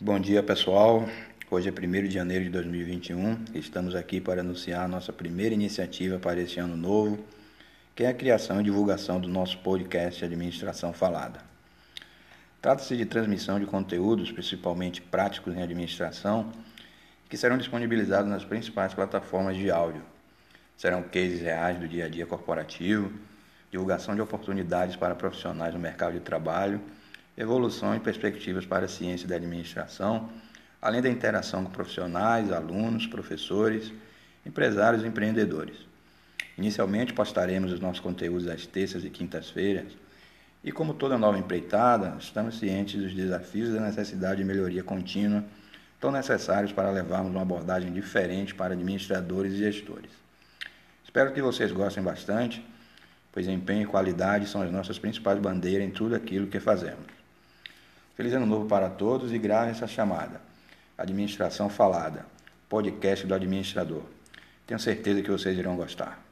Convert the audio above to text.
Bom dia pessoal, hoje é 1 de janeiro de 2021 estamos aqui para anunciar nossa primeira iniciativa para esse ano novo, que é a criação e divulgação do nosso podcast Administração Falada. Trata-se de transmissão de conteúdos, principalmente práticos em administração, que serão disponibilizados nas principais plataformas de áudio. Serão cases reais do dia a dia corporativo, divulgação de oportunidades para profissionais no mercado de trabalho evolução e perspectivas para a ciência da administração, além da interação com profissionais, alunos, professores, empresários e empreendedores. Inicialmente postaremos os nossos conteúdos às terças e quintas-feiras, e como toda nova empreitada, estamos cientes dos desafios e da necessidade de melhoria contínua tão necessários para levarmos uma abordagem diferente para administradores e gestores. Espero que vocês gostem bastante, pois empenho e qualidade são as nossas principais bandeiras em tudo aquilo que fazemos. Feliz Ano Novo para todos e grave essa chamada. Administração Falada, podcast do administrador. Tenho certeza que vocês irão gostar.